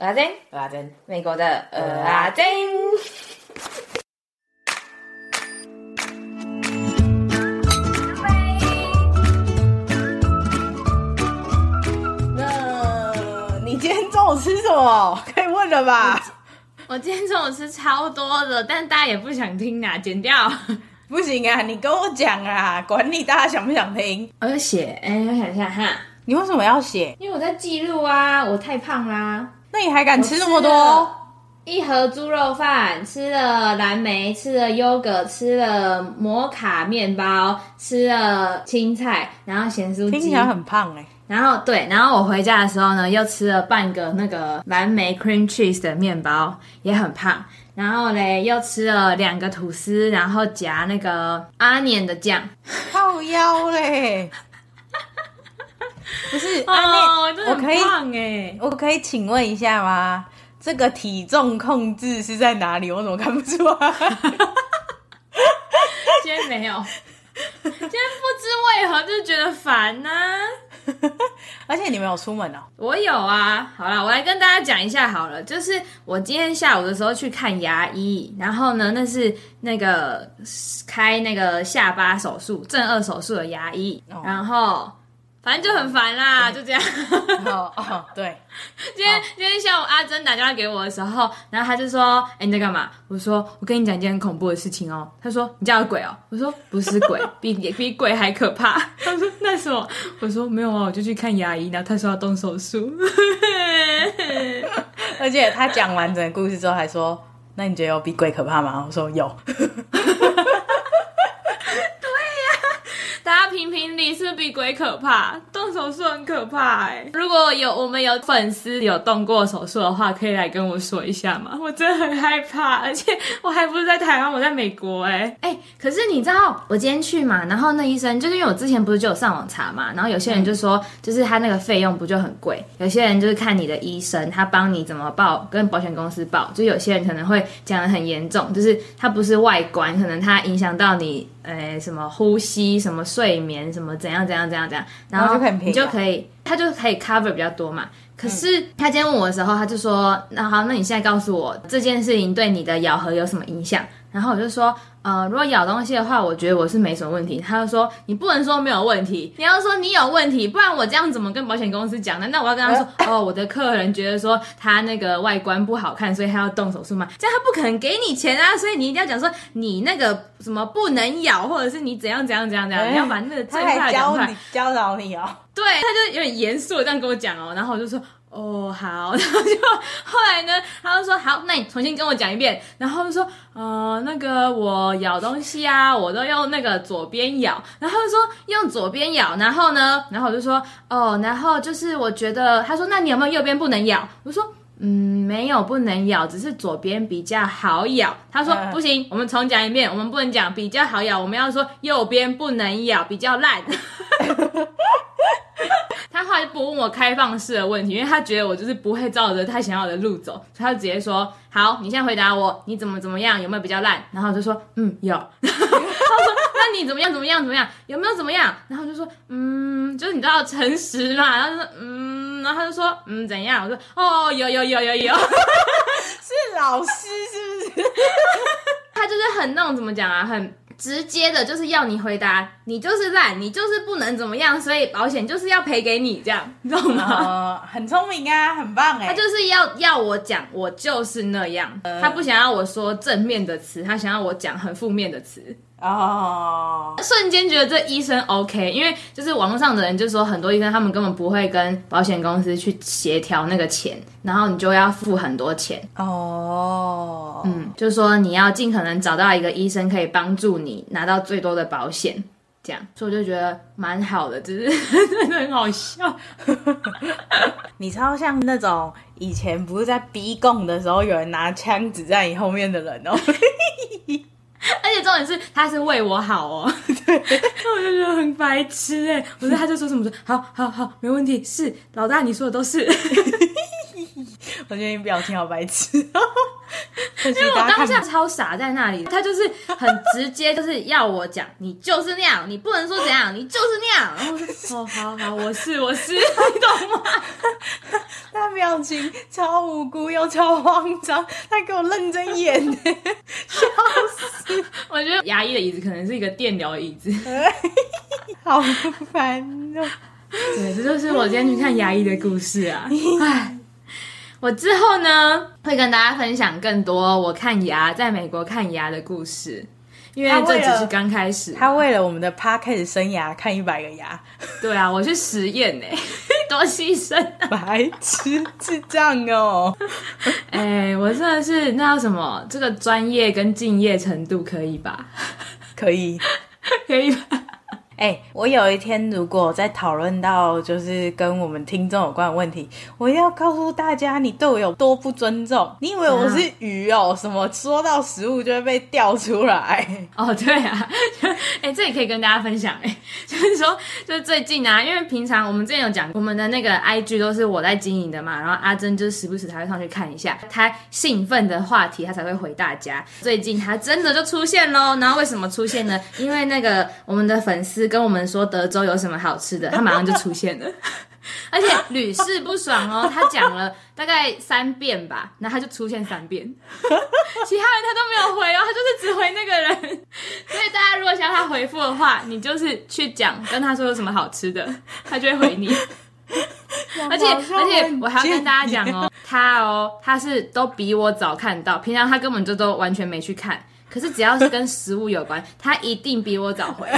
蚵仔煎，蚵仔煎，美国的蚵仔煎。那你今天中午吃什么？可以问了吧？我，今天中午吃超多的，但大家也不想听啊，剪掉。不行啊，你跟我讲啊，管你大家想不想听。我要写，哎、欸，我想一下哈。你为什么要写？因为我在记录啊，我太胖啦。那你还敢吃那么多？一盒猪肉饭，吃了蓝莓，吃了优格，吃了摩卡面包，吃了青菜，然后咸酥鸡。听起来很胖哎、欸。然后对，然后我回家的时候呢，又吃了半个那个蓝莓 cream cheese 的面包，也很胖。然后嘞，又吃了两个吐司，然后夹那个阿年的酱，靠腰嘞。不是哦、我可以哎，我可以请问一下吗？这个体重控制是在哪里？我怎么看不出来？今天没有，今天不知为何就觉得烦呢、啊。而且你没有出门哦？我有啊。好了，我来跟大家讲一下好了，就是我今天下午的时候去看牙医，然后呢，那是那个开那个下巴手术、正顎手术的牙医，哦、然后。反正就很烦啦，就这样。哦哦，对。今天今天下午阿珍打电话给我的时候，然后他就说：“哎，你在干嘛？”我说：“我跟你讲一件很恐怖的事情哦。”他说：“你叫鬼哦？”我说：“不是鬼，比比鬼还可怕。”他说：“那什么？”我说：“没有啊，我就去看牙医，然后他说要动手术。”而且他讲完整个故事之后还说：“那你觉得有比鬼可怕吗？”我说：“有。”对呀大家评评理，是不是比鬼可怕？动手术很可怕哎、如果有我们有粉丝有动过手术的话，可以来跟我说一下吗？我真的很害怕，而且我还不是在台湾，我在美国哎、哎、可是你知道我今天去嘛？然后那医生就是因为我之前不是就有上网查嘛，然后有些人就说，就是他那个费用不就很贵？有些人就是看你的医生，他帮你怎么报，跟保险公司报，就有些人可能会讲的很严重，就是他不是外观，可能他影响到你。呃，什么呼吸，什么睡眠，什么怎样怎样怎样怎样，然后你就可以，他就可以 cover 比较多嘛。可是他今天问我的时候，他就说，那好，那你现在告诉我这件事情对你的咬合有什么影响？然后我就说，呃，如果咬东西的话，我觉得我是没什么问题。他就说，你不能说没有问题，你要说你有问题，不然我这样怎么跟保险公司讲呢？那我要跟他说，哦，我的客人觉得说他那个外观不好看，所以他要动手术嘛，这样他不可能给你钱啊。所以你一定要讲说你那个什么不能咬，或者是你怎样怎样怎样怎样，欸、你要把那个真话讲出来。教导你哦，对，他就有点严肃的这样跟我讲哦，然后我就说。哦，好，然后就后来呢，他就说好，那你重新跟我讲一遍，然后就说，呃，那个我咬东西啊，我都用那个左边咬，然后就说用左边咬，然后呢，然后我就说，哦，然后就是我觉得，他说那你有没有右边不能咬？我说，嗯，没有不能咬，只是左边比较好咬。他说、嗯、不行，我们重讲一遍，我们不能讲比较好咬，我们要说右边不能咬，比较烂。他后来不问我开放式的问题，因为他觉得我就是不会照着他想要的路走，所以他就直接说：“好，你现在回答我，你怎么怎么样，有没有比较烂？”然后我就说：“嗯，有。”他说：“那你怎么样？怎么样？怎么样？有没有怎么样？”然后就说：“嗯，就是你知道诚实嘛。”然后就说：“嗯。”然后他就说：“嗯，怎样？”我说：“哦，有有有有有。” 是老师是不是？他就是很那种怎么讲啊，很。直接的就是要你回答，你就是烂，你就是不能怎么样，所以保险就是要赔给你这样，你知道吗？呃、很聪明啊，很棒哎。他就是要要我讲，我就是那样，呃、他不想要我说正面的词，他想要我讲很负面的词。哦，oh. 瞬间觉得这医生 OK，因为就是网络上的人就说很多医生他们根本不会跟保险公司去协调那个钱，然后你就要付很多钱。哦，oh. 嗯，就是说你要尽可能找到一个医生可以帮助你拿到最多的保险，这样，所以我就觉得蛮好的，只是真的很好笑。你超像那种以前不是在逼供的时候有人拿枪指在你后面的人哦。而且重点是，他是为我好哦，对，我就觉得很白痴哎，我说他就说什么说，好好好，没问题，是老大你说的都是，我觉得你表情好白痴哦，因为我当下超傻在那里，他就是很直接，就是要我讲，你就是那样，你不能说怎样，你就是那样。然后我说哦，好好，我是我是，你懂吗？他表情超无辜又超慌张，他给我认真演，笑死！我觉得牙医的椅子可能是一个电疗椅子，好烦哦。对，这就是我今天去看牙医的故事啊。唉，我之后呢会跟大家分享更多我看牙在美国看牙的故事。因为这只是刚开始他，他为了我们的 p a r k a s 生涯看一百个牙，对啊，我去实验呢，多牺牲啊，白痴智障哦！哎，我真的是那叫什么？这个专业跟敬业程度可以吧？可以，可以吧？哎、欸，我有一天如果在讨论到就是跟我们听众有关的问题，我要告诉大家你对我有多不尊重。你以为我是鱼哦、喔？什么说到食物就会被钓出来？哦，对啊，哎、欸，这也可以跟大家分享哎、欸，就是说，就是最近啊，因为平常我们之前有讲，我们的那个 IG 都是我在经营的嘛，然后阿珍就是时不时才会上去看一下，他兴奋的话题他才会回大家。最近他真的就出现喽，然后为什么出现呢？因为那个我们的粉丝。跟我们说德州有什么好吃的，他马上就出现了，而且屡试不爽哦。他讲了大概三遍吧，然后他就出现三遍，其他人他都没有回哦，他就是只回那个人。所以大家如果想要他回复的话，你就是去讲，跟他说有什么好吃的，他就会回你。而且而且我还要跟大家讲哦，他哦他是都比我早看到，平常他根本就都完全没去看，可是只要是跟食物有关，他一定比我早回。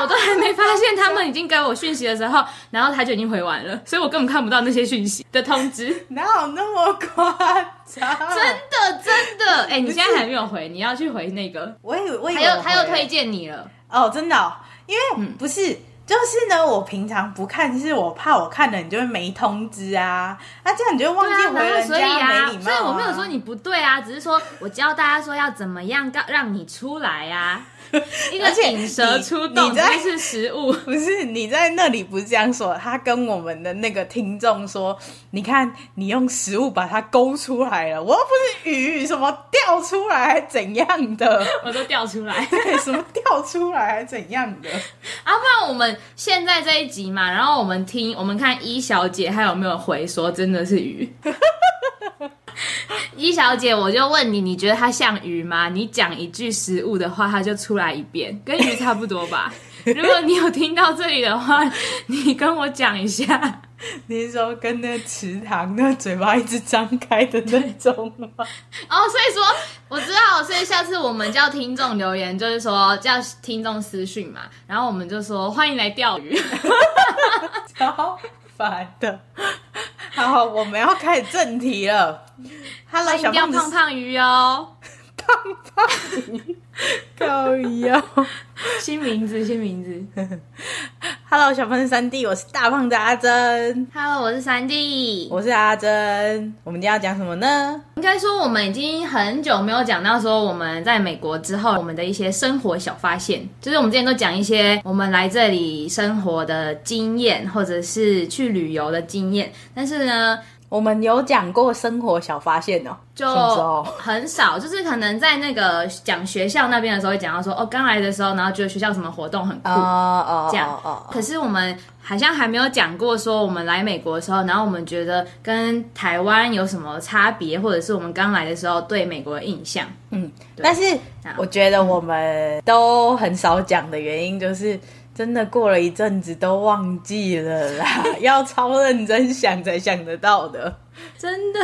我都还没发现他们已经给我讯息的时候，然后他就已经回完了，所以我根本看不到那些讯息的通知。哪有那么夸张？真的真的，哎、欸，你现在还没有回，你要去回那个。我以为我以为他又他又推荐你了哦，真的、哦，因为、嗯、不是。就是呢，我平常不看，是我怕我看了你就会没通知啊，那、啊、这样你就忘记回人家，所以啊，没礼貌啊。所以我没有说你不对啊，只是说我教大家说要怎么样让让你出来啊。一个引蛇出洞，这是食物，不是你在那里不是这样说。他跟我们的那个听众说，你看你用食物把它勾出来了，我又不是鱼，什么掉出来还怎样的，我都掉出来，对，什么掉出来还怎样的。啊，不然我们现在这一集嘛，然后我们听，我们看一小姐还有没有回说真的是鱼。一小姐，我就问你，你觉得它像鱼吗？你讲一句食物的话，它就出来一遍，跟鱼差不多吧？如果你有听到这里的话，你跟我讲一下。你是说跟那池塘那嘴巴一直张开的那种吗？哦，所以说我知道，所以下次我们叫听众留言，就是说叫听众私讯嘛，然后我们就说欢迎来钓鱼，超烦的。好，我们要开始正题了。Hello，小胖胖胖鱼哦，胖胖鱼，高鱼哦，新名字，新名字。Hello，小朋友三弟，我是大胖子阿珍。Hello，我是三弟，我是阿珍。我们今天要讲什么呢？应该说，我们已经很久没有讲到说我们在美国之后我们的一些生活小发现，就是我们之前都讲一些我们来这里生活的经验，或者是去旅游的经验，但是呢。我们有讲过生活小发现哦，就很少，就是可能在那个讲学校那边的时候会讲到说，哦，刚来的时候，然后觉得学校什么活动很酷，哦哦，这样。可是我们好像还没有讲过说，我们来美国的时候，然后我们觉得跟台湾有什么差别，或者是我们刚来的时候对美国的印象。嗯，但是我觉得我们都很少讲的原因就是。真的过了一阵子都忘记了啦，要超认真想才想得到的。真的，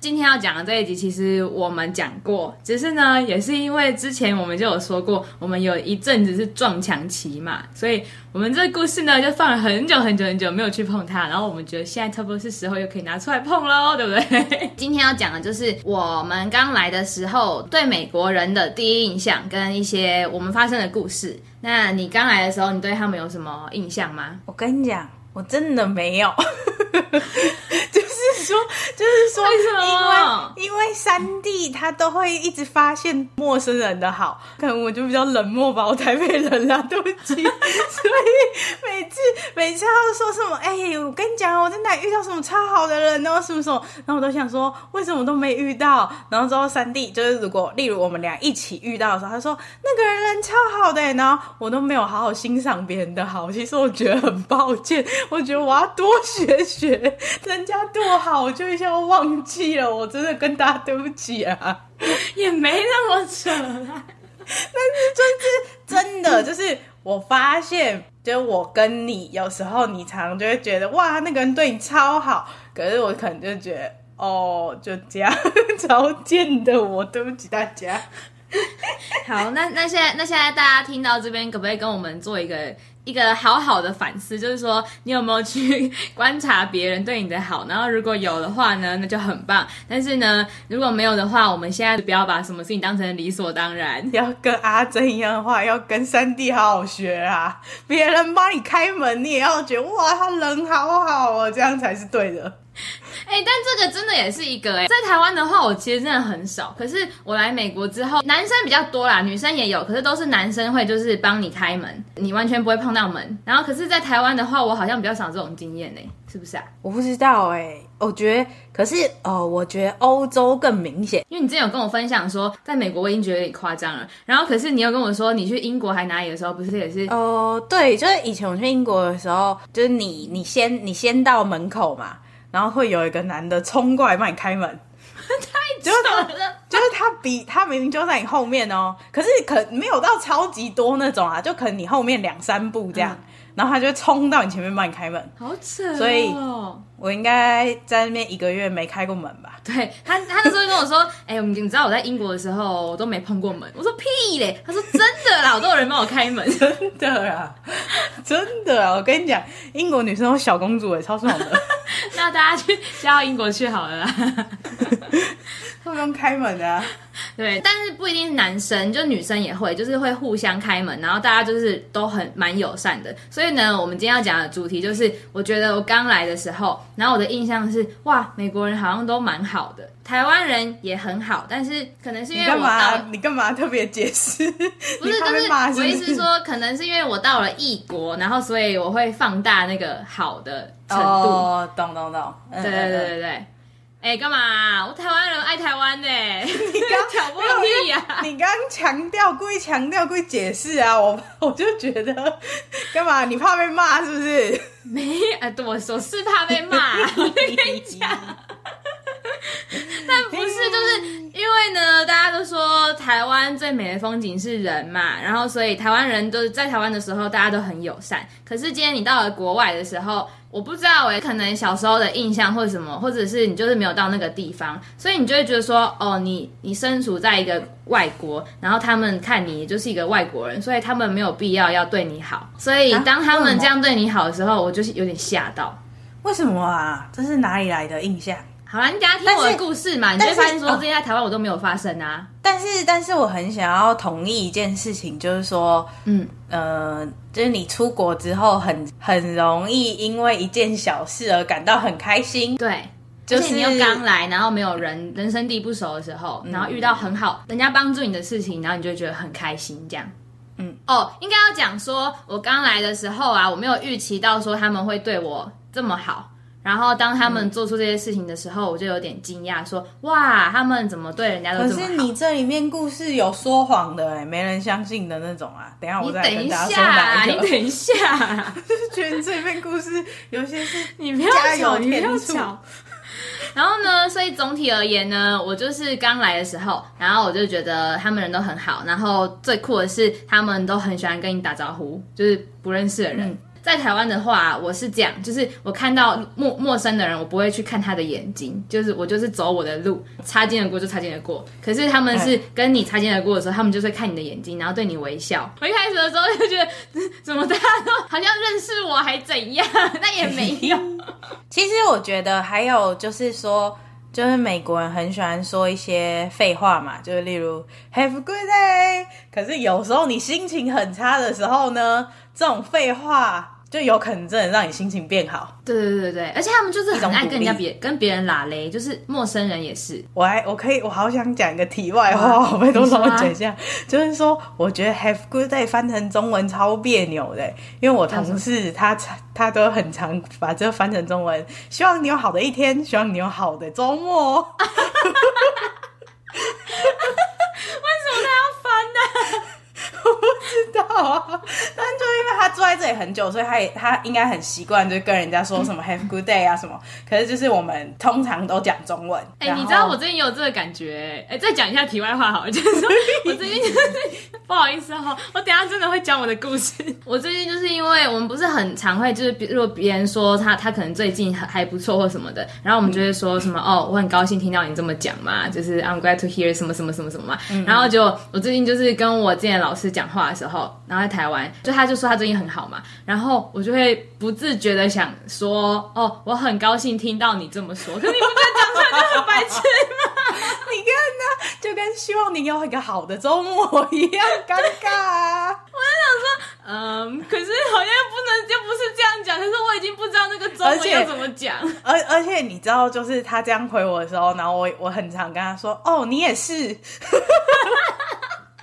今天要讲的这一集其实我们讲过，只是呢，也是因为之前我们就有说过，我们有一阵子是撞墙期嘛，所以我们这个故事呢就放了很久很久很久没有去碰它，然后我们觉得现在差不多是时候又可以拿出来碰喽，对不对？今天要讲的就是我们刚来的时候对美国人的第一印象，跟一些我们发生的故事。那你刚来的时候，你对他们有什么印象吗？我跟你讲，我真的没有，就是说，就是说，为什么？因为因因为三弟他都会一直发现陌生人的好，可能我就比较冷漠吧，我台北人啦，对不起。所以每次每次他都说什么，哎、欸，我跟你讲，我在哪里遇到什么超好的人，然后什么什么，然后我都想说，为什么都没遇到？然后之后三弟就是，如果例如我们俩一起遇到的时候，他说那个人人超好的，然后我都没有好好欣赏别人的好，其实我觉得很抱歉，我觉得我要多学学人家多好，我就一下忘记了，我真的跟大家对不起啊，也没那么扯啦，但是就是真的，就是我发现，就是我跟你有时候，你常常就会觉得哇，那个人对你超好，可是我可能就觉得哦，就这样，超贱的我，对不起大家。好，那那现在那现在大家听到这边，可不可以跟我们做一个？一个好好的反思，就是说你有没有去 观察别人对你的好，然后如果有的话呢，那就很棒。但是呢，如果没有的话，我们现在就不要把什么事情当成理所当然。要跟阿珍一样的话，要跟三弟好好学啊！别人帮你开门，你也要觉得哇，他人好好哦，这样才是对的。哎、欸，但这个真的也是一个哎、欸，在台湾的话，我其实真的很少。可是我来美国之后，男生比较多啦，女生也有，可是都是男生会就是帮你开门，你完全不会碰到门。然后，可是，在台湾的话，我好像比较少这种经验呢、欸，是不是啊？我不知道哎、欸，我觉得，可是哦，我觉得欧洲更明显，因为你之前有跟我分享说，在美国我已经觉得有点夸张了。然后，可是你又跟我说，你去英国还哪里的时候，不是也是？哦、呃，对，就是以前我去英国的时候，就是你你先你先到门口嘛。然后会有一个男的冲过来帮你开门，太扯了。就是他比他明明就在你后面哦，可是可没有到超级多那种啊，就可能你后面两三步这样。嗯然后他就冲到你前面帮你开门，好扯哦！所以我应该在那边一个月没开过门吧？对他，他那时候跟我说：“哎、欸，你知道我在英国的时候我都没碰过门。”我说：“屁嘞！”他说：“真的啦，我都有人帮我开门，真的啊，真的啊！我跟你讲，英国女生都小公主哎超爽的。那大家去嫁到英国去好了啦。他们用开门的、啊。对，但是不一定是男生，就女生也会，就是会互相开门，然后大家就是都很蛮友善的。所以呢，我们今天要讲的主题就是，我觉得我刚来的时候，然后我的印象是，哇，美国人好像都蛮好的，台湾人也很好，但是可能是因为我到，你干嘛？特别解释？不是，就是我意思是说，可能是因为我到了异国，然后所以我会放大那个好的程度。哦，懂懂懂。对对对对对。哎，干嘛、啊？我台湾人爱台湾的。你刚挑拨屁呀？你刚强调故意强调故意解释啊！我 我就觉得，干嘛？你怕被骂是不是？没，哎，对我说是怕被骂。我跟你讲，但不是，就是因为呢，大家都说台湾最美的风景是人嘛，然后所以台湾人就是在台湾的时候，大家都很友善。可是今天你到了国外的时候，我不知道哎，可能小时候的印象或者什么，或者是你就是没有到那个地方，所以你就会觉得说，哦，你你身处在一个外国，然后他们看你就是一个外国人，所以他们没有必要要对你好。所以当他们这样对你好的时候，我就是有点吓到。为什么啊？这是哪里来的印象？好啦，你等下听我的故事嘛，你就会发现说这些在台湾我都没有发生啊。但是，但是我很想要同意一件事情，就是说，嗯呃。就是你出国之后很很容易因为一件小事而感到很开心，对，就是你又刚来，然后没有人人生地不熟的时候，然后遇到很好人家帮助你的事情，然后你就觉得很开心，这样，嗯，哦，应该要讲说，我刚来的时候啊，我没有预期到说他们会对我这么好。然后当他们做出这些事情的时候，嗯、我就有点惊讶，说：“哇，他们怎么对人家都这么好？”可是你这里面故事有说谎的，哎，没人相信的那种啊！等一下我再跟大家说哪一个。你等一下，你等一下，就是觉得你这里面故事有些是你不要吵，你不要吵。然后呢，所以总体而言呢，我就是刚来的时候，然后我就觉得他们人都很好，然后最酷的是他们都很喜欢跟你打招呼，就是不认识的人。嗯在台湾的话，我是这样，就是我看到陌陌生的人，我不会去看他的眼睛，就是我就是走我的路，擦肩而过就擦肩而过。可是他们是跟你擦肩而过的时候，他们就是看你的眼睛，然后对你微笑。我一开始的时候就觉得，怎么大家都好像认识我，还怎样？那也没有。其实我觉得还有就是说，就是美国人很喜欢说一些废话嘛，就是例如 Have a good day。可是有时候你心情很差的时候呢？这种废话就有可能真的让你心情变好。对对对对，而且他们就是很爱跟人家别跟别人拉雷，就是陌生人也是。我还我可以，我好想讲一个题外话，我被多少讲一下，就是说，我觉得 Have Good Day 翻成中文超别扭的，因为我同事他他都很常把这个翻成中文，希望你有好的一天，希望你有好的周末。知道啊，但就因为他坐在这里很久，所以他也他应该很习惯，就跟人家说什么 Have good day 啊什么。可是就是我们通常都讲中文。哎、欸，你知道我最近有这个感觉？哎、欸，再讲一下题外话好了，就是说我最近就是 不好意思哈，我等一下真的会讲我的故事。我最近就是因为我们不是很常会，就是如果别人说他他可能最近还还不错或什么的，然后我们就会说什么、嗯、哦，我很高兴听到你这么讲嘛，就是 I'm glad to hear 什么什么什么什么嘛。嗯、然后就我最近就是跟我之前老师讲话的时候。然后在台湾，就他就说他最近很好嘛，然后我就会不自觉的想说，哦，我很高兴听到你这么说，可是你不觉得讲出来就很白痴吗？你看呢，就跟希望你有一个好的周末一样尴尬啊！我就想说，嗯，可是好像不能，就不是这样讲，可是我已经不知道那个周末要怎么讲。而而且你知道，就是他这样回我的时候，然后我我很常跟他说，哦，你也是。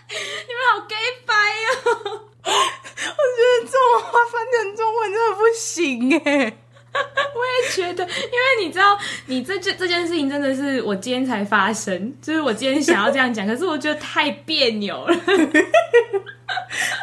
你们好 gay 掰哦！我觉得这种话翻成中文真的不行哎。我也觉得，因为你知道，你这这这件事情真的是我今天才发生，就是我今天想要这样讲，可是我觉得太别扭了。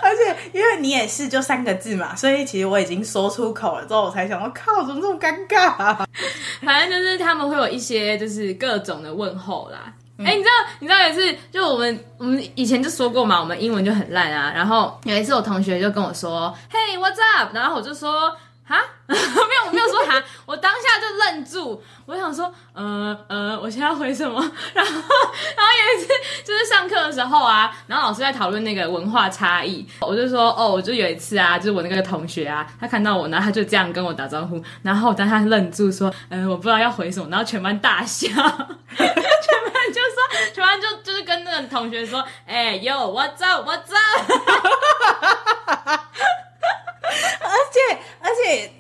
而且因为你也是就三个字嘛，所以其实我已经说出口了之后，我才想到靠，怎么这么尴尬啊？反正就是他们会有一些就是各种的问候啦。哎、你知道，你知道有一次，就我们我们以前就说过嘛，我们英文就很烂啊。然后有一次，我同学就跟我说：“Hey，what's up？” 然后我就说。哈，没有，我没有说哈，我当下就愣住，我想说，呃呃，我现在要回什么？然后，然后有一次就是上课的时候啊，然后老师在讨论那个文化差异，我就说，哦，我就有一次啊，就是我那个同学啊，他看到我，然后他就这样跟我打招呼，然后我当下愣住，说，呃，我不知道要回什么，然后全班大笑，全班就说，全班就就是跟那个同学说，哎、欸、，Yo，what's up，what's up？而且而且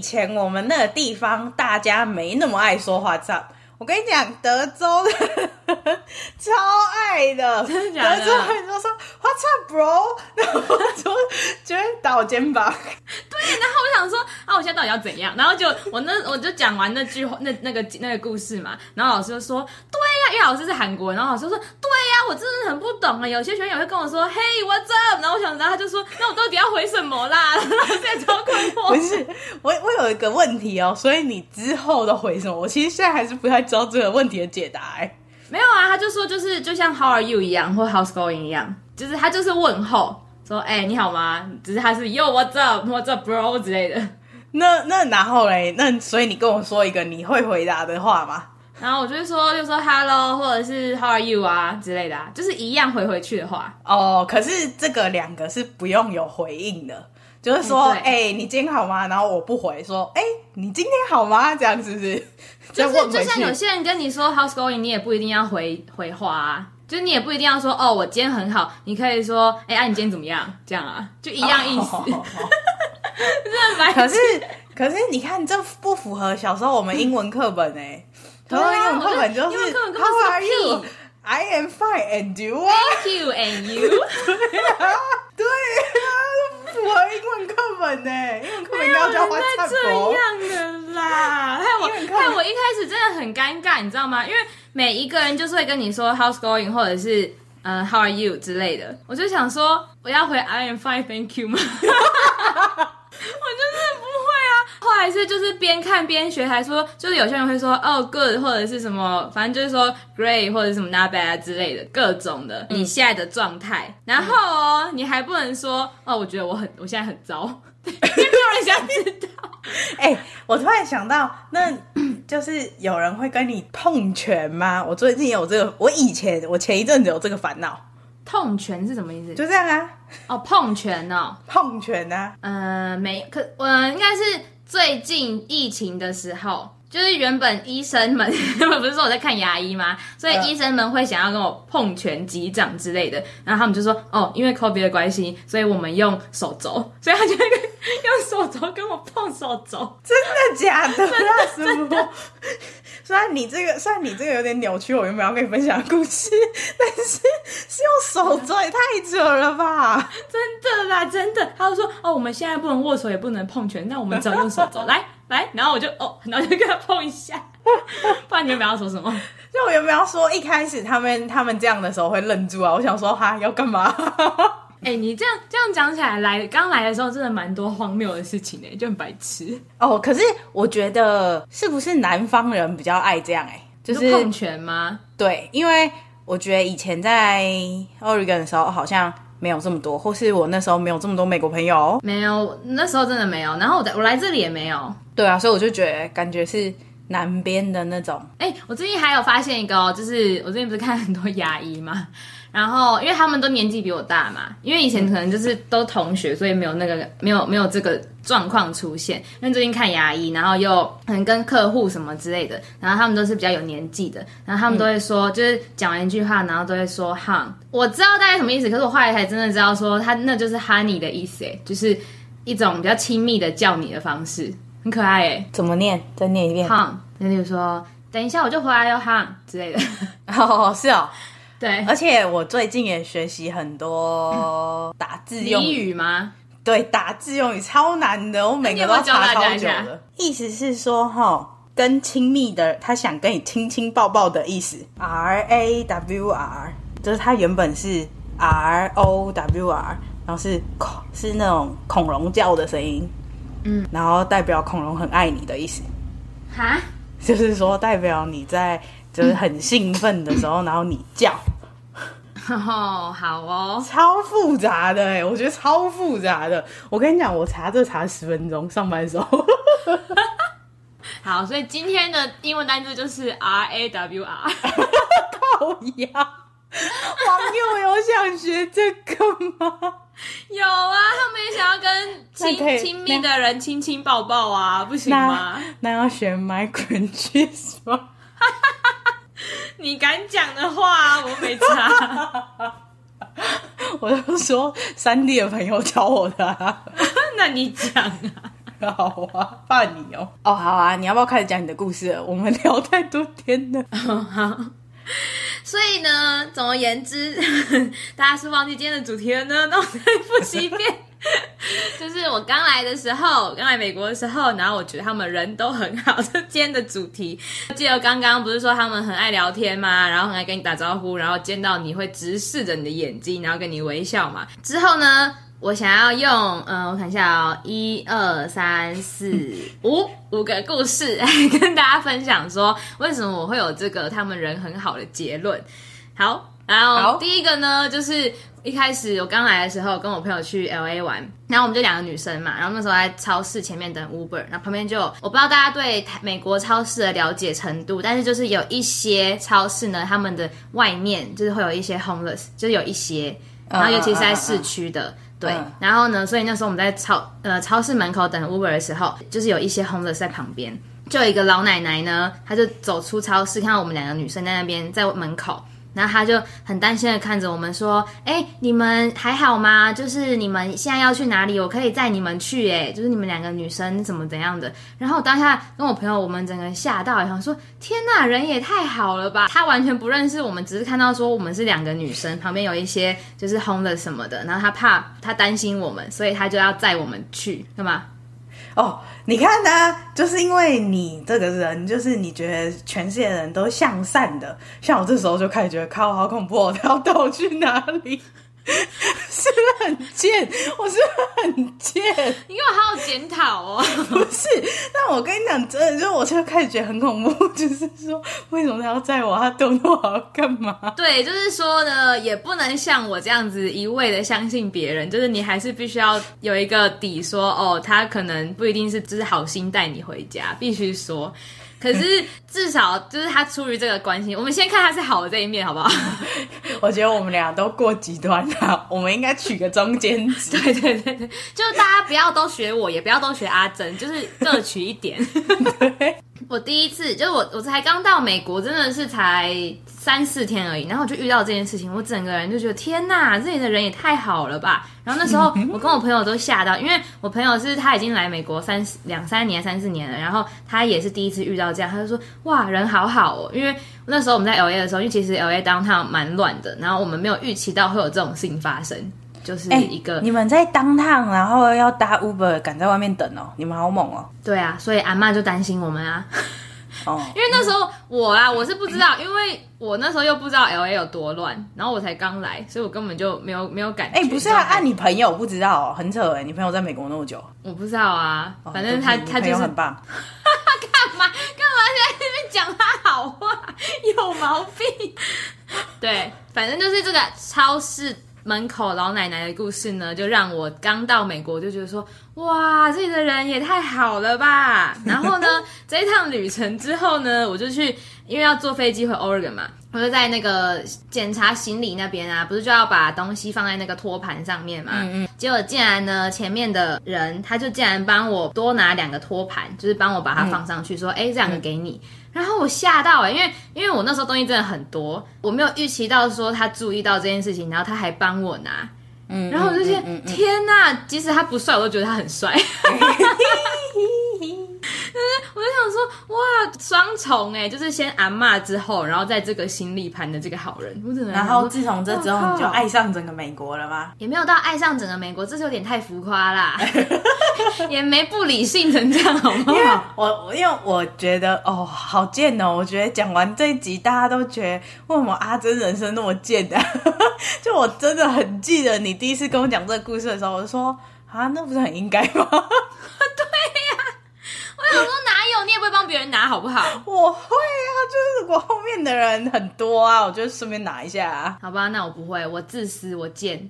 以前我们那个地方大家没那么爱说话，这样我跟你讲，德州的 超爱的，真的假的？德州人都说 What's up, bro？然后就就会打我肩膀。对，然后我想说啊，我现在到底要怎样？然后就我那我就讲完那句话，那那个那个故事嘛，然后老师就说对呀，因为老师是韩国人，然后老师说对呀，我真的很不懂啊，有些学员也会跟我说 Hey, what's up？然后我想，然后他就说那我到底要回什么啦？然后老师也超困惑。不是，我我有一个问题哦，所以你之后都回什么？我其实现在还是不太知道这个问题的解答哎。没有啊，他就说就是就像 How are you 一样，或 How's going 一样，就是他就是问候。说哎、欸，你好吗？只是他是 Yo what's up what's up bro 之类的。那那然后嘞，那所以你跟我说一个你会回答的话吗？然后我就会说，就说 Hello 或者是 How are you 啊之类的啊，就是一样回回去的话。哦，可是这个两个是不用有回应的，就是说哎、你今天好吗？然后我不回，说哎、欸，你今天好吗？这样是不是？就是就像有些人跟你说 How's going，你也不一定要回回话啊。就是你也不一定要说哦，我今天很好，你可以说哎，啊，你今天怎么样？这样啊，就一样意思。Oh, oh, oh, oh. 可是可是你看，这不符合小时候我们英文课本哎。对啊，英文课本就是 How are you? I am fine, and you? Thank you, and you? 对啊，对啊，不符合英文课本呢。英文课本要教花菜这样的啦。害我害我一开始真的很尴尬，你知道吗？因为。每一个人就是会跟你说 How's going，或者是呃 How are you 之类的，我就想说我要回 I am fine, thank you 吗？我就是不会啊。后来是就是边看边学，还说就是有些人会说哦、oh, good，或者是什么，反正就是说 great 或者什么 not bad 之类的各种的你现在的状态。然后哦，你还不能说哦，我觉得我很我现在很糟，没有人想知道。哎、欸，我突然想到那。就是有人会跟你碰拳吗？我最近有这个，我以前我前一阵子有这个烦恼。碰拳是什么意思？就这样啊。哦，碰拳哦，碰拳啊。呃，没，可我、呃、应该是最近疫情的时候，就是原本医生们 不是说我在看牙医吗？所以医生们会想要跟我碰拳击掌之类的，然后他们就说哦，因为 COVID 的关系，所以我们用手肘，所以他就会用手肘跟我碰手肘。真的假的？真的。虽然你这个虽然你这个有点扭曲，我原本要跟你分享的故事，但是是用手肘也太扯了吧？真的啦，真的。他就说哦，我们现在不能握手，也不能碰拳，那我们只要用手肘来来，然后我就哦，然后就跟他碰一下。不然你原本要说什么？就我原本要说一开始他们他们这样的时候会愣住啊，我想说哈要干嘛？哎、欸，你这样这样讲起来，来刚来的时候真的蛮多荒谬的事情呢，就很白痴哦。可是我觉得是不是南方人比较爱这样？哎，就是碰拳吗？对，因为我觉得以前在 Oregon 的时候好像没有这么多，或是我那时候没有这么多美国朋友，没有，那时候真的没有。然后我在我来这里也没有。对啊，所以我就觉得感觉是南边的那种。哎、欸，我最近还有发现一个哦，就是我最近不是看很多牙医吗？然后，因为他们都年纪比我大嘛，因为以前可能就是都同学，所以没有那个没有没有这个状况出现。因为最近看牙医，然后又可能跟客户什么之类的，然后他们都是比较有年纪的，然后他们都会说，嗯、就是讲完一句话，然后都会说 “hun”。我知道大概什么意思，可是我后来才真的知道说，他那就是 “honey” 的意思，就是一种比较亲密的叫你的方式，很可爱哎。怎么念？再念一遍。hon，那例如说，等一下我就回来哟，“hun” 之类的。哦，是哦。对，而且我最近也学习很多打字用俚语吗？对，打字用语超难的，我每个都要查超久的。意思是说，哈，跟亲密的，他想跟你亲亲抱抱的意思。R A W R，就是他原本是 R O W R，然后是是那种恐龙叫的声音，嗯，然后代表恐龙很爱你的意思。哈，就是说代表你在。就是很兴奋的时候，然后你叫，哦，好哦，超复杂的哎，我觉得超复杂的。我跟你讲，我查这查十分钟，上班的时候。好，所以今天的英文单词就是 R A W R。靠呀，网友有想学这个吗？有啊，他们也想要跟亲亲密的人亲亲抱抱啊，不行吗？那，那要学 microachieve 吗？你敢讲的话，我没差。我都说三弟的朋友教我的，啊，那你讲啊，好啊，怕你哦。哦，好啊，你要不要开始讲你的故事了？我们聊太多天了。哦，好。所以呢，总而言之，大家是忘记今天的主题了呢？那我再复习一遍。就是我刚来的时候，刚来美国的时候，然后我觉得他们人都很好。这今天的主题，记得刚刚不是说他们很爱聊天吗？然后很爱跟你打招呼，然后见到你会直视着你的眼睛，然后跟你微笑嘛。之后呢，我想要用，嗯、呃，我看一下哦，一二三四五 五个故事来 跟大家分享，说为什么我会有这个他们人很好的结论。好，然后第一个呢，就是。一开始我刚来的时候，跟我朋友去 LA 玩，然后我们就两个女生嘛，然后那时候在超市前面等 Uber，然后旁边就有，我不知道大家对美国超市的了解程度，但是就是有一些超市呢，他们的外面就是会有一些 homeless，就是有一些，然后尤其是在市区的，uh, uh, uh, uh, uh. 对，然后呢，所以那时候我们在超呃超市门口等 Uber 的时候，就是有一些 homeless 在旁边，就有一个老奶奶呢，她就走出超市，看到我们两个女生在那边在门口。然后他就很担心的看着我们说：“哎，你们还好吗？就是你们现在要去哪里？我可以载你们去。哎，就是你们两个女生怎么怎样的？”然后当下跟我朋友，我们整个吓到，想说：“天哪，人也太好了吧！”他完全不认识我们，只是看到说我们是两个女生，旁边有一些就是 homeless 什么的。然后他怕他担心我们，所以他就要载我们去干嘛？哦，你看呢、就是因为你这个人，就是你觉得全世界人都向善的，像我这时候就开始觉得，靠，好恐怖哦，他 要带我去哪里？是不是很贱？我是不是很贱？你给我好好检讨哦。不是，但我跟你讲，真的，就是我就开始觉得很恐怖，就是说，为什么他要载我？他对我好干嘛？对，就是说呢，也不能像我这样子一味的相信别人，就是你还是必须要有一个底说，说哦，他可能不一定是只是好心带你回家，必须说。可是至少就是他出于这个关心，我们先看他是好的这一面，好不好？我觉得我们俩都过极端了，我们应该取个中间值。对对对对，就是大家不要都学我，也不要都学阿珍，就是各取一点。对。我第一次就是我我才刚到美国，真的是才三四天而已，然后我就遇到这件事情，我整个人就觉得天哪，这里的人也太好了吧。然后那时候 我跟我朋友都吓到，因为我朋友是他已经来美国三两三年三四年了，然后他也是第一次遇到这样，他就说哇人好好哦，因为那时候我们在 LA 的时候，因为其实 LA downtown 蛮乱的，然后我们没有预期到会有这种事情发生。就是一个、欸、你们在当趟，然后要搭 Uber 赶在外面等哦，你们好猛哦。对啊，所以阿妈就担心我们啊。哦，因为那时候我啊，我是不知道，因为我那时候又不知道 LA 有多乱，然后我才刚来，所以我根本就没有没有感觉。哎、欸，不是啊，按你朋友不知道、哦，很扯哎，你朋友在美国那么久，我不知道啊，反正他、哦、他就是很棒。干嘛干嘛在那边讲他好话？有毛病。对，反正就是这个超市。门口老奶奶的故事呢，就让我刚到美国就觉得说，哇，这里的人也太好了吧。然后呢，这一趟旅程之后呢，我就去，因为要坐飞机回 Oregon 嘛，我就在那个检查行李那边啊，不是就要把东西放在那个托盘上面嘛。嗯嗯。结果竟然呢，前面的人他就竟然帮我多拿两个托盘，就是帮我把它放上去，说，哎、这两个给你。然后我吓到哎、欸，因为因为我那时候东西真的很多，我没有预期到说他注意到这件事情，然后他还帮我拿，嗯，然后我就觉得、嗯嗯嗯、天哪，即使他不帅，我都觉得他很帅。我就想说，哇，双重哎，就是先阿骂之后，然后在这个行李盘的这个好人，我只能。然后自从这之后，你就爱上整个美国了吗？也没有到爱上整个美国，这是有点太浮夸啦，也没不理性成这样，好不好？我因为我觉得哦，好贱哦！我觉得讲完这一集，大家都觉得为什么阿珍人生那么贱啊？就我真的很记得你第一次跟我讲这个故事的时候，我就说啊，那不是很应该吗？我说哪有，你也不会帮别人拿，好不好？我会啊，就是如果后面的人很多啊，我就顺便拿一下啊。好吧，那我不会，我自私，我贱。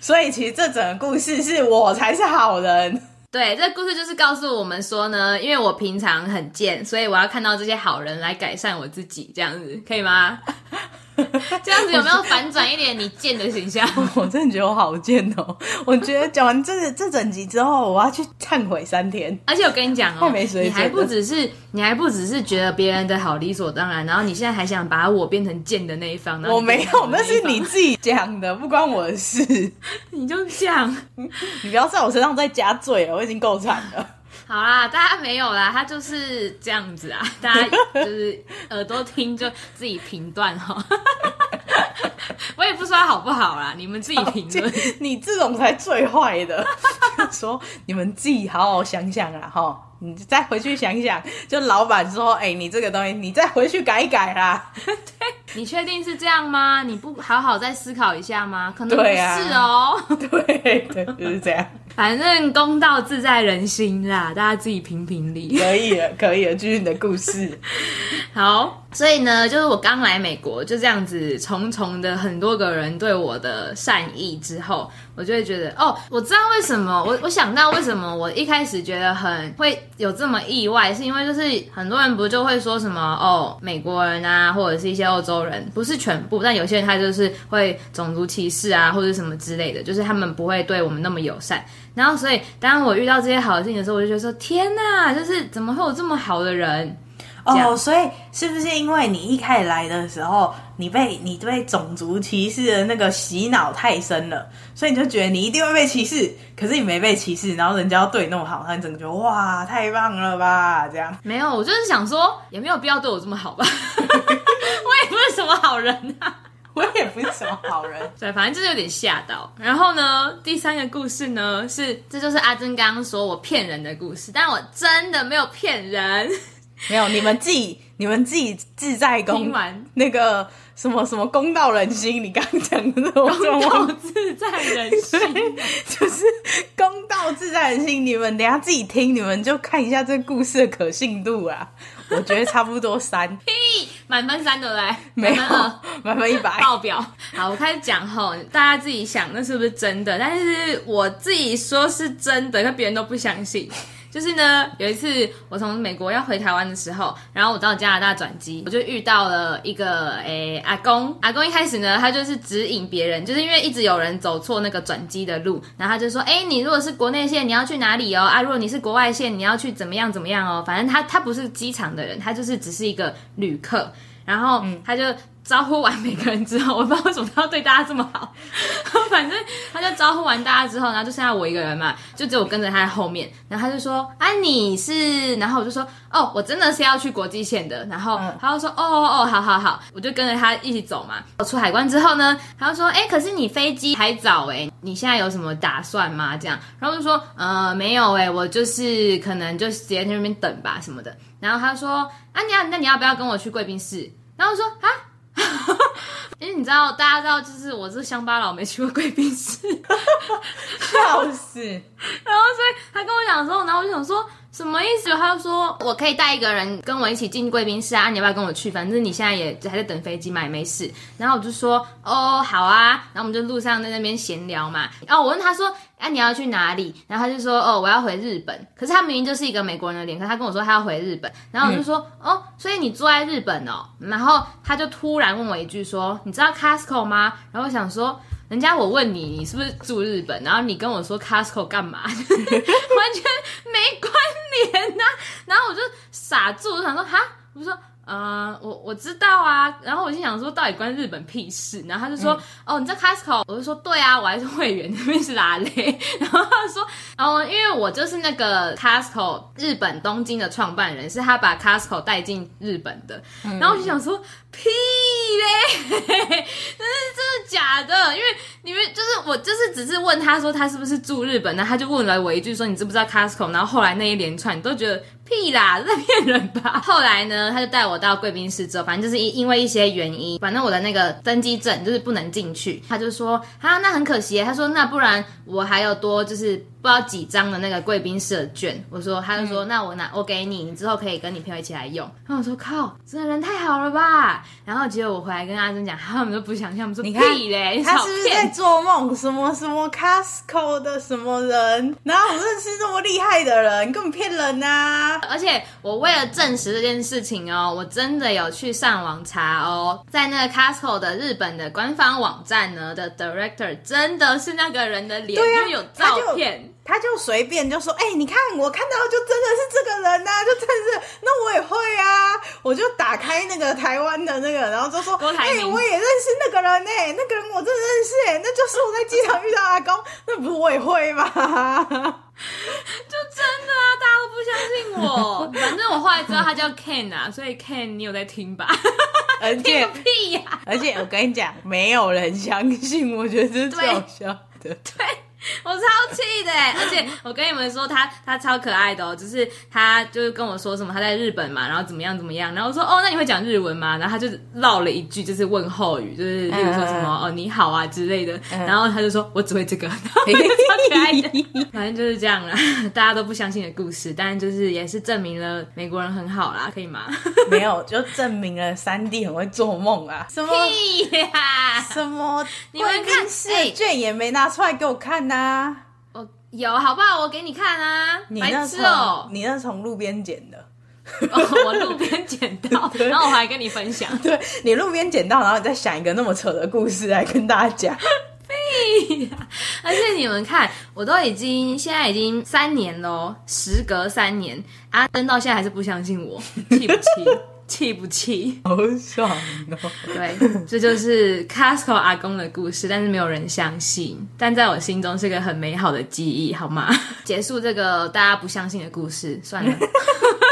所以其实这整个故事是我才是好人。对，这个故事就是告诉我们说呢，因为我平常很贱，所以我要看到这些好人来改善我自己，这样子可以吗？这样子有没有反转一点你贱的形象？我真的觉得我好贱哦！我觉得讲完这这整集之后，我要去忏悔三天。而且我跟你讲哦，你还不只是你还不只是觉得别人的好理所当然，然后你现在还想把我变成贱的那一方。我没有，那是你自己讲的，不关我的事。你就这样，你不要在我身上再加罪了，我已经够惨了。好啦，大家没有啦，他就是这样子啊，大家就是耳朵听就自己评断哈。我也不说他好不好啦，你们自己评论。你这种才最坏的，说你们自己好好想想啊哈。你再回去想一想，就老板说，哎、欸，你这个东西，你再回去改一改啦。对，你确定是这样吗？你不好好再思考一下吗？可能不是哦。对，对，就是这样。反正公道自在人心啦，大家自己评评理。可以了，可以了，继续你的故事。好。所以呢，就是我刚来美国，就这样子重重的很多个人对我的善意之后，我就会觉得，哦，我知道为什么，我我想到为什么我一开始觉得很会有这么意外，是因为就是很多人不就会说什么，哦，美国人啊，或者是一些欧洲人，不是全部，但有些人他就是会种族歧视啊，或者什么之类的，就是他们不会对我们那么友善。然后，所以当我遇到这些好的事情的时候，我就觉得说，天哪，就是怎么会有这么好的人？哦，所以是不是因为你一开始来的时候，你被你对种族歧视的那个洗脑太深了，所以你就觉得你一定会被歧视，可是你没被歧视，然后人家要对你那么好，他整个觉得哇，太棒了吧？这样没有，我就是想说，也没有必要对我这么好吧？我也不是什么好人啊，我也不是什么好人，对，反正就是有点吓到。然后呢，第三个故事呢是，这就是阿珍刚刚说我骗人的故事，但我真的没有骗人。没有，你们自己，你们自己自在公完那个什么什么公道人心，你刚刚讲的 公道自在人心，就是公道自在人心。你们等一下自己听，你们就看一下这个故事的可信度啊。我觉得差不多三，屁，满分三对不对？没有，满分一百，爆表。好，我开始讲吼，大家自己想那是不是真的？但是我自己说是真的，那别人都不相信。就是呢，有一次我从美国要回台湾的时候，然后我到加拿大转机，我就遇到了一个诶阿公。阿公一开始呢，他就是指引别人，就是因为一直有人走错那个转机的路，然后他就说：“哎，你如果是国内线，你要去哪里哦？啊，如果你是国外线，你要去怎么样怎么样哦？反正他他不是机场的人，他就是只是一个旅客。”然后他就招呼完每个人之后，我不知道为什么他要对大家这么好。反正他就招呼完大家之后，然后就剩下我一个人嘛，就只有我跟着他在后面。然后他就说：“啊，你是？”然后我就说：“哦，我真的是要去国际线的。”然后他就说：“哦哦哦，好好好。”我就跟着他一起走嘛。我出海关之后呢，他就说：“哎，可是你飞机还早哎，你现在有什么打算吗？”这样，然后我就说：“呃，没有哎，我就是可能就直接在那边等吧什么的。”然后他说：“啊，你要那你要不要跟我去贵宾室？”然后我说：“啊。” 因为你知道，大家知道，就是我是乡巴佬，没去过贵宾室，笑死。然后所以他跟我讲的时候，然后我就想说。什么意思？他说我可以带一个人跟我一起进贵宾室啊，你要不要跟我去？反正你现在也还在等飞机嘛，也没事。然后我就说哦，好啊。然后我们就路上在那边闲聊嘛。然后我问他说，哎、啊，你要去哪里？然后他就说哦，我要回日本。可是他明明就是一个美国人的脸，可是他跟我说他要回日本。然后我就说、哦，所以你住在日本哦。然后他就突然问我一句说，你知道 Costco 吗？然后我想说。人家我问你，你是不是住日本？然后你跟我说 Costco 干嘛？完全没关联呐、然后我就傻住，我想说哈，我说说。呃，我我知道啊，然后我就想说，到底关日本屁事？然后他就说，嗯、哦，你在 Costco，我就说，对啊，我还是会员，那边是哪里？然后他就说，哦，因为我就是那个 Costco 日本东京的创办人，是他把 Costco 带进日本的。嗯、然后我就想说，屁嘞，这是真的假的？因为你们就是我就是只是问他说他是不是住日本，然后他就问了我一句说，你知不知道 Costco？然后后来那一连串你都觉得。屁啦，在骗人吧！后来呢，他就带我到贵宾室之后，反正就是因因为一些原因，反正我的那个登机证就是不能进去。他就说啊，那很可惜。他说那不然我还有多就是。不知道几张的那个贵宾室的券，我说，他就说，嗯、那我拿我给你，你之后可以跟你朋友一起来用。然后我说靠，真的人太好了吧？然后结果我回来跟阿珍讲，他们都不相信，他们说你看屁嘞，他是不是在做梦？什么什么 Costco 的什么人？然后我认识这么厉害的人，你根本骗人呐、啊！而且我为了证实这件事情哦，我真的有去上网查哦，在那个 Costco 的日本的官方网站呢的 Director 真的是那个人的脸，对啊、就有照片。他就随便就说：“哎、欸，你看我看到就真的是这个人呐、啊，就真的是，那我也会啊。”我就打开那个台湾的那个，然后就说：“哎、欸，我也认识那个人呢、欸，那个人我真的认识哎、欸，那就是我在机场遇到阿公，那不是我也会吗？” 就真的啊，大家都不相信我。反正我后来知道他叫 Ken 啊，所以 Ken 你有在听吧？而且听个屁呀、啊！而且我跟你讲，没有人相信，我觉得这是最好笑的。对。对 我超气的，而且我跟你们说，他他超可爱的哦，就是他就是跟我说什么他在日本嘛，然后怎么样怎么样，然后我说哦，那你会讲日文吗？然后他就唠了一句就是问候语，就是例如说什么、嗯、哦你好啊之类的，嗯、然后他就说我只会这个，超可爱的，反正就是这样啦，大家都不相信的故事，但就是也是证明了美国人很好啦，可以吗？没有，就证明了三弟很会做梦啊，什么？屁呀、啊，什么？你们看试卷也没拿出来给我看呐、啊。啊，我有，好不好？我给你看啊，你那是哦，你那从路边捡的，哦、我路边捡到，然后我还跟你分享，对，你路边捡到，然后你再想一个那么扯的故事来跟大家讲，屁呀！而且你们看，我都已经现在已经三年了，时隔三年，阿登到现在还是不相信我，气不气？气不气？好爽哦！对，这就是 Costco 阿公的故事，但是没有人相信，但在我心中是个很美好的记忆，好吗？结束这个大家不相信的故事，算了。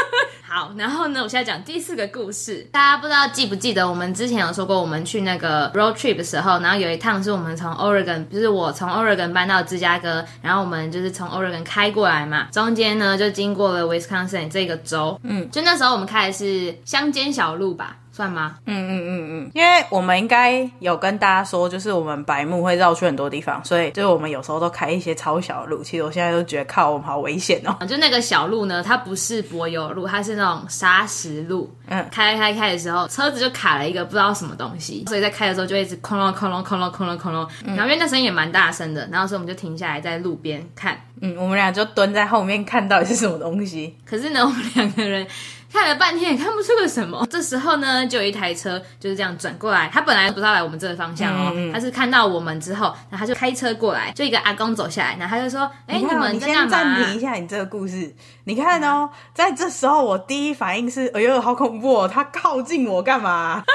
好，然后呢，我现在讲第四个故事。大家不知道记不记得，我们之前有说过，我们去那个 road trip 的时候，然后有一趟是我们从 Oregon，就是我从 Oregon 搬到芝加哥，然后我们就是从 Oregon 开过来嘛，中间呢就经过了 Wisconsin 这个州，嗯，就那时候我们开的是乡间小路吧。算吗？嗯嗯嗯嗯，因为我们应该有跟大家说，就是我们白目会绕去很多地方，所以就是我们有时候都开一些超小的路。其实我现在都觉得靠，我们好危险哦。就那个小路呢，它不是柏油路，它是那种砂石路。嗯，开开开的时候，车子就卡了一个不知道什么东西，所以在开的时候就一直哐啷哐啷哐啷哐啷哐啷。然后因为那声音也蛮大声的，然后所以我们就停下来在路边看。嗯，我们俩就蹲在后面看到底是什么东西。可是呢，我们两个人。看了半天也看不出个什么。这时候呢，就有一台车就是这样转过来。他本来不知道来我们这个方向哦，嗯嗯，他是看到我们之后，然后他就开车过来，就一个阿公走下来，然后他就说：“哎、欸，你，你们在干嘛？”暂停一下你这个故事。你看哦，在这时候我第一反应是：“哎呦，好恐怖哦！”他靠近我干嘛？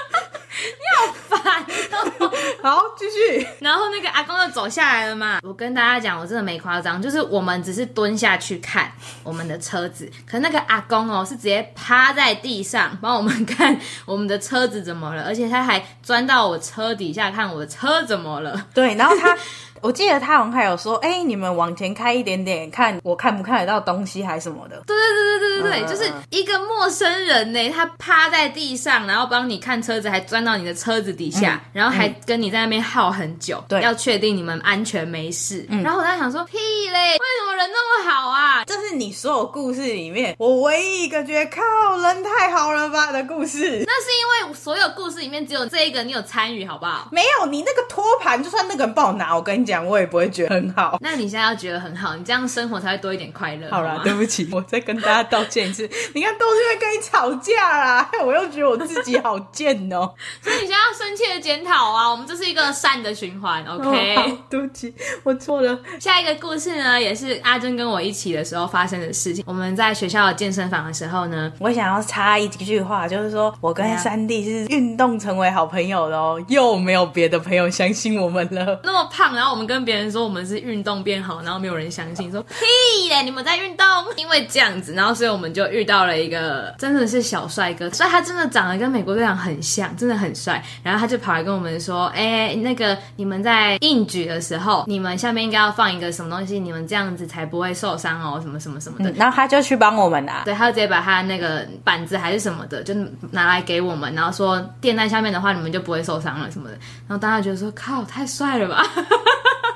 你好烦哦！好，继续。然后那个阿公就走下来了嘛。我跟大家讲，我真的没夸张，就是我们只是蹲下去看我们的车子，可是那个阿公哦是直接趴在地上帮我们看我们的车子怎么了，而且他还钻到我车底下看我的车怎么了。对，然后他。我记得他好像还有说，哎、你们往前开一点点，看我看不看得到东西还是什么的。对对对对对对对，就是一个陌生人呢，他趴在地上，然后帮你看车子，还钻到你的车子底下，然后还跟你在那边耗很久，对、要确定你们安全没事。嗯、然后我在想说，屁嘞，为什么人那么好啊？这是你所有故事里面我唯一一个觉得靠人太好了吧的故事。那是因为所有故事里面只有这一个你有参与，好不好？没有，你那个托盘，就算那个人帮我拿，我跟你讲。讲我也不会觉得很好。那你现在要觉得很好，你这样生活才会多一点快乐。好啦，对不起，我再跟大家道歉一次。你看，都是因为跟你吵架啦，我又觉得我自己好贱哦、喔。所以你现在要深切的检讨啊，我们这是一个善的循环。OK，、哦、对不起，我错了。下一个故事呢，也是阿珍跟我一起的时候发生的事情。我们在学校的健身房的时候呢，我想要插一句话，就是说我跟三弟是运动成为好朋友的哦，又没有别的朋友相信我们了。那么胖，然后我们跟别人说我们。是运动变好，然后没有人相信，说屁嘞，你们在运动，因为这样子，然后所以我们就遇到了一个真的是小帅哥，所以他真的长得跟美国队长很像，真的很帅。然后他就跑来跟我们说，哎、欸，那个你们在硬举的时候，你们下面应该要放一个什么东西，你们这样子才不会受伤哦，什么什么什么的。嗯、然后他就去帮我们拿，对，他就直接把他那个板子还是什么的，就拿来给我们，然后说垫在下面的话，你们就不会受伤了什么的。然后大家觉得说，靠，太帅了吧。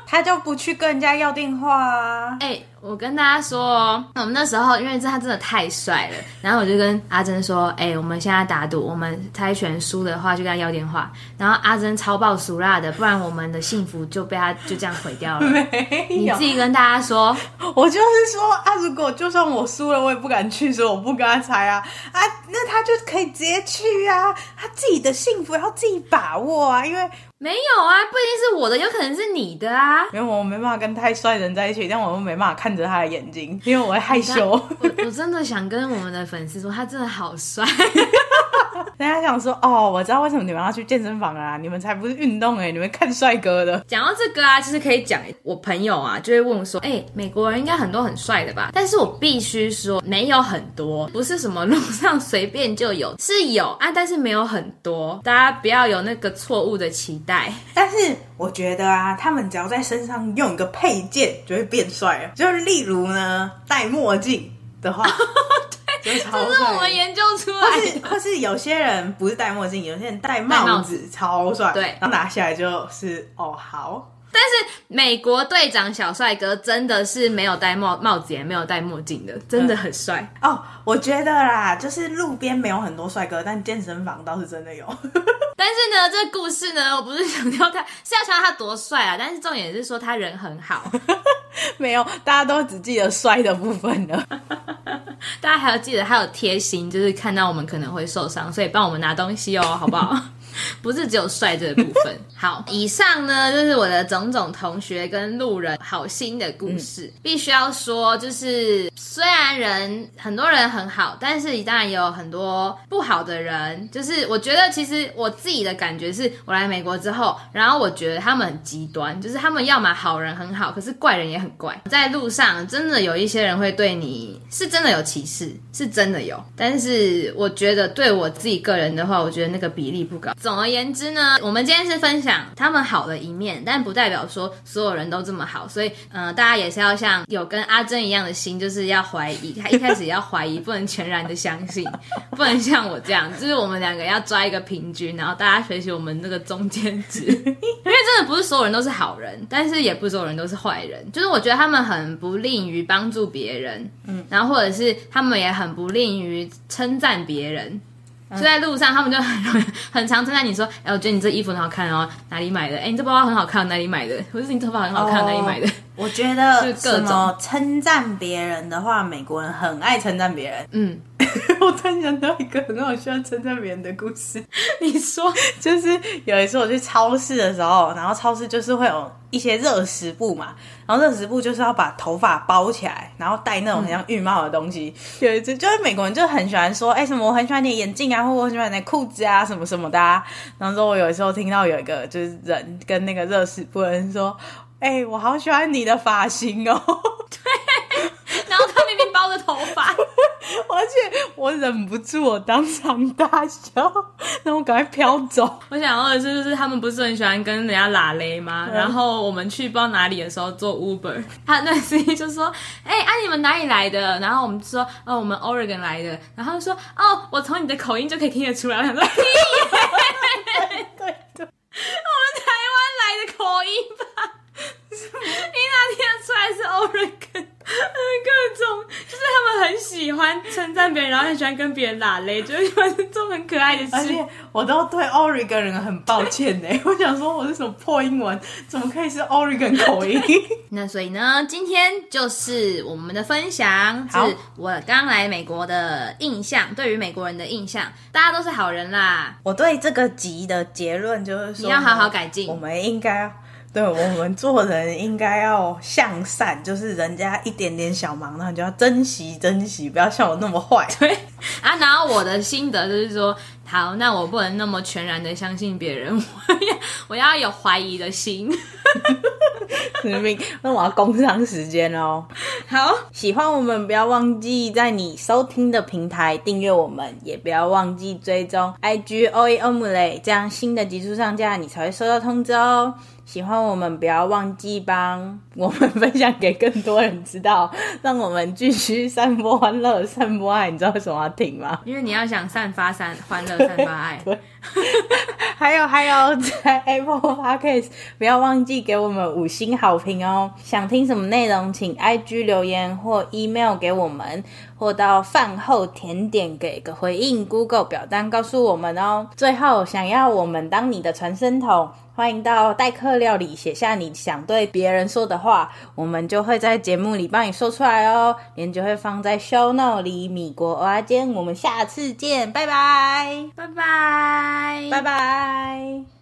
他就不去跟人家要电话啊！哎、我跟大家说哦，我们那时候因为这他真的太帅了，然后我就跟阿珍说，哎、欸，我们现在打赌，我们猜拳输的话就跟他要电话。然后阿珍超爆熟辣的，不然我们的幸福就被他就这样毁掉了。没有，你自己跟大家说，我就是说啊，如果就算我输了，我也不敢去，所以我不跟他猜啊啊，那他就可以直接去啊，他自己的幸福要自己把握啊，因为。没有啊，不一定是我的，有可能是你的啊。因为我没办法跟太帅的人在一起，但我又没办法看着他的眼睛，因为我会害羞。我我真的想跟我们的粉丝说，他真的好帅。人家想说哦，我知道为什么你们要去健身房啊，你们才不是运动哎，你们看帅哥的。讲到这个啊，其实可以讲，我朋友啊就会问我说，哎、欸，美国人应该很多很帅的吧？但是我必须说，没有很多，不是什么路上随便就有，是有啊，但是没有很多，大家不要有那个错误的期待。但是我觉得啊，他们只要在身上用一个配件，就会变帅了。就是例如呢，戴墨镜的话。这是我们研究出来的，或是或是有些人不是戴墨镜，有些人戴帽子，帽子超帅，对，然后拿下来就是哦好。但是美国队长小帅哥真的是没有戴帽帽子，也没有戴墨镜的，真的很帅、嗯、哦。我觉得啦，就是路边没有很多帅哥，但健身房倒是真的有。但是呢，这个故事呢，我不是强调他是要强调他多帅啊，但是重点是说他人很好。没有，大家都只记得帅的部分了。大家还要记得，还有贴心，就是看到我们可能会受伤，所以帮我们拿东西哦，好不好？不是只有帅这个部分。好，以上呢就是我的种种同学跟路人好心的故事。嗯、必须要说，就是虽然人很多人很好，但是当然也有很多不好的人。就是我觉得，其实我自己的感觉是，我来美国之后，然后我觉得他们很极端，就是他们要么好人很好，可是怪人也很怪。在路上真的有一些人会对你是真的有歧视，是真的有。但是我觉得对我自己个人的话，我觉得那个比例不高。总总而言之呢，我们今天是分享他们好的一面，但不代表说所有人都这么好。所以，嗯、呃，大家也是要像有跟阿珍一样的心，就是要怀疑。他 一开始要怀疑，不能全然的相信，不能像我这样，就是我们两个要抓一个平均，然后大家学习我们那个中间值。因为真的不是所有人都是好人，但是也不是所有人都是坏人。就是我觉得他们很不利于帮助别人，嗯，然后或者是他们也很不利于称赞别人。就在路上，他们就很很常称赞你说：“哎，我觉得你这衣服很好看哦，哪里买的？哎，你这包包很好看，哪里买的？或者是你头发很好看，哪里买的？”我觉得 各种称赞别人的话，美国人很爱称赞别人。嗯，我突然想到一个很好笑称赞别人的故事。你说，就是有一次我去超市的时候，然后超市就是会有一些热食布嘛，然后热食布就是要把头发包起来，然后戴那种很像浴帽的东西。嗯、有一次，就是美国人就很喜欢说，哎，什么我很喜欢你的眼镜啊，或我很喜欢你的裤子啊，什么什么的、啊。然后说我有时候听到有一个就是人跟那个热食部的人说。哎、欸，我好喜欢你的发型哦！对，然后他明明包着头发，而且我忍不住我当场大笑，然后我赶快飘走。我想要的是，就是他们不是很喜欢跟人家拉勒吗？嗯、然后我们去不知道哪里的时候坐 Uber，他那司机就说：“哎、欸，啊你们哪里来的？”然后我们就说：“哦，我们 Oregon 来的。”然后就说：“哦，我从你的口音就可以听得出来。”我想说：“ 对对对，我们台湾来的口音吧。”你哪听得出来是 Oregon？各种就是他们很喜欢称赞别人，然后很喜欢跟别人拉雷，就是做很可爱的事。而且我都对 Oregon 人很抱歉呢。我想说我是什么破英文，怎么可以是 Oregon 口音？那所以呢，今天就是我们的分享，是我刚来美国的印象，对于美国人的印象，大家都是好人啦。我对这个集的结论就是说，你要好好改进，我们应该。对，我们做人应该要向善，就是人家一点点小忙，那你就要珍惜珍惜，不要像我那么坏。对啊，然后我的心得就是说，好，那我不能那么全然的相信别人，我要我要有怀疑的心。那我要工商时间哦。好，喜欢我们，不要忘记在你收听的平台订阅我们，也不要忘记追踪 IG OAOMLAY，这样新的集数上架，你才会收到通知哦。喜欢我们，不要忘记帮 我们分享给更多人知道，让我们继续散播欢乐、散播爱。你知道为什么要停吗？因为你要想散发散欢乐、散发爱。对，还有还有，在 Apple Podcast 不要忘记给我们五星好评哦。想听什么内容，请 IG 留言或 email 给我们，或到饭后甜点给个回应，Google 表单告诉我们哦。最后，想要我们当你的传声筒。欢迎到代客料理写下你想对别人说的话，我们就会在节目里帮你说出来哦。链接会放在 show note 里。米国蚵仔煎，我们下次见，拜拜，拜拜，拜拜。